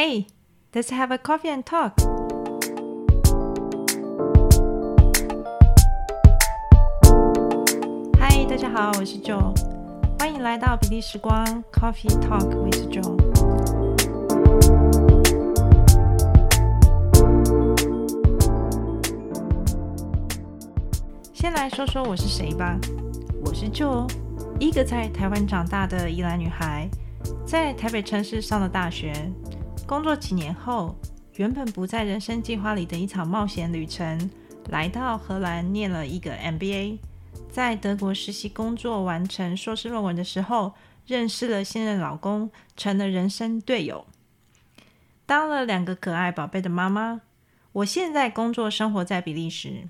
Hey, let's have a coffee and talk. Hi,，大家好，我是 Joe，欢迎来到比利时光 Coffee Talk with Joe。先来说说我是谁吧，我是 Joe，一个在台湾长大的宜兰女孩，在台北城市上了大学。工作几年后，原本不在人生计划里的一场冒险旅程，来到荷兰念了一个 MBA。在德国实习工作完成硕士论文的时候，认识了现任老公，成了人生队友。当了两个可爱宝贝的妈妈，我现在工作生活在比利时。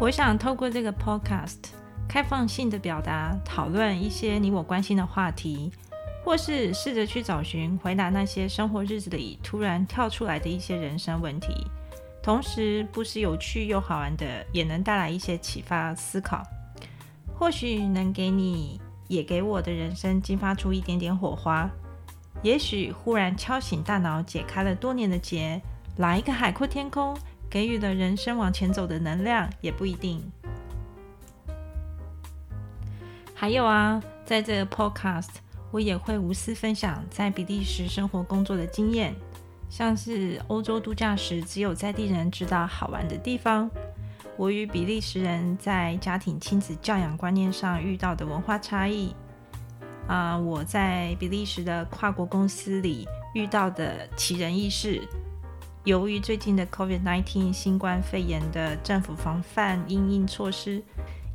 我想透过这个 Podcast。开放性的表达，讨论一些你我关心的话题，或是试着去找寻回答那些生活日子里突然跳出来的一些人生问题，同时不失有趣又好玩的，也能带来一些启发思考，或许能给你也给我的人生激发出一点点火花，也许忽然敲醒大脑，解开了多年的结，来一个海阔天空，给予了人生往前走的能量，也不一定。还有啊，在这 podcast，我也会无私分享在比利时生活工作的经验，像是欧洲度假时只有在地人知道好玩的地方，我与比利时人在家庭亲子教养观念上遇到的文化差异，啊，我在比利时的跨国公司里遇到的奇人异事，由于最近的 COVID-19 新冠肺炎的政府防范应应措施。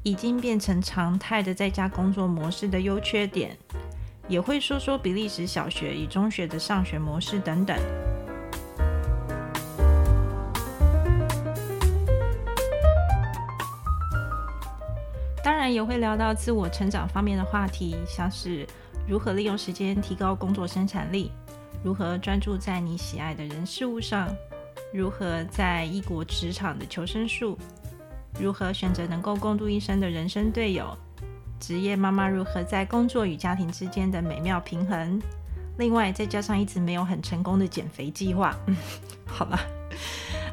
已经变成常态的在家工作模式的优缺点，也会说说比利时小学与中学的上学模式等等。当然也会聊到自我成长方面的话题，像是如何利用时间提高工作生产力，如何专注在你喜爱的人事物上，如何在异国职场的求生术。如何选择能够共度一生的人生队友？职业妈妈如何在工作与家庭之间的美妙平衡？另外，再加上一直没有很成功的减肥计划。好吧，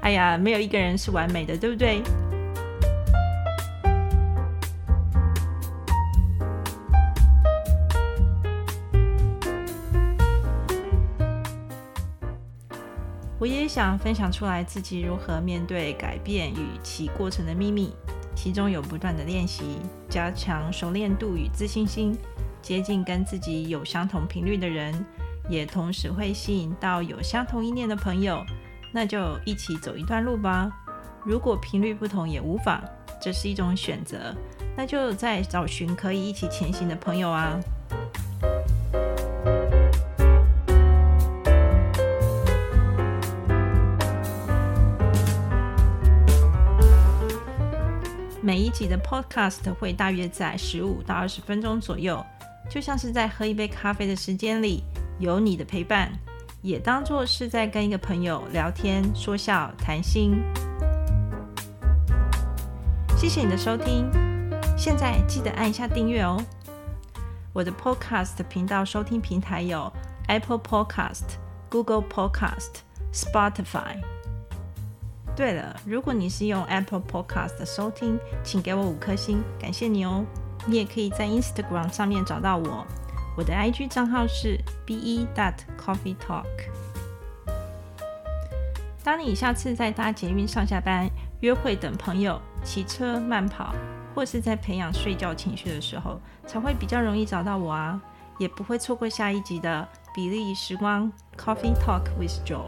哎呀，没有一个人是完美的，对不对？我也想分享出来自己如何面对改变与其过程的秘密，其中有不断的练习，加强熟练度与自信心，接近跟自己有相同频率的人，也同时会吸引到有相同意念的朋友，那就一起走一段路吧。如果频率不同也无妨，这是一种选择，那就再找寻可以一起前行的朋友啊。每一集的 Podcast 会大约在十五到二十分钟左右，就像是在喝一杯咖啡的时间里有你的陪伴，也当做是在跟一个朋友聊天、说笑、谈心。谢谢你的收听，现在记得按一下订阅哦。我的 Podcast 频道收听平台有 Apple Podcast、Google Podcast、Spotify。对了，如果你是用 Apple Podcast 收听，请给我五颗星，感谢你哦。你也可以在 Instagram 上面找到我，我的 IG 账号是 be dot coffee talk。当你下次在搭捷运上下班、约会等朋友、骑车慢跑，或是在培养睡觉情绪的时候，才会比较容易找到我啊，也不会错过下一集的比利时光 Coffee Talk with Joe。